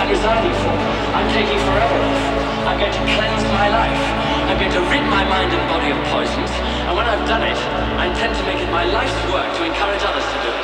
I'm. I'm taking forever off. I'm going to cleanse my life. I'm going to rid my mind and body of poisons. And when I've done it, I intend to make it my life's work to encourage others to do it.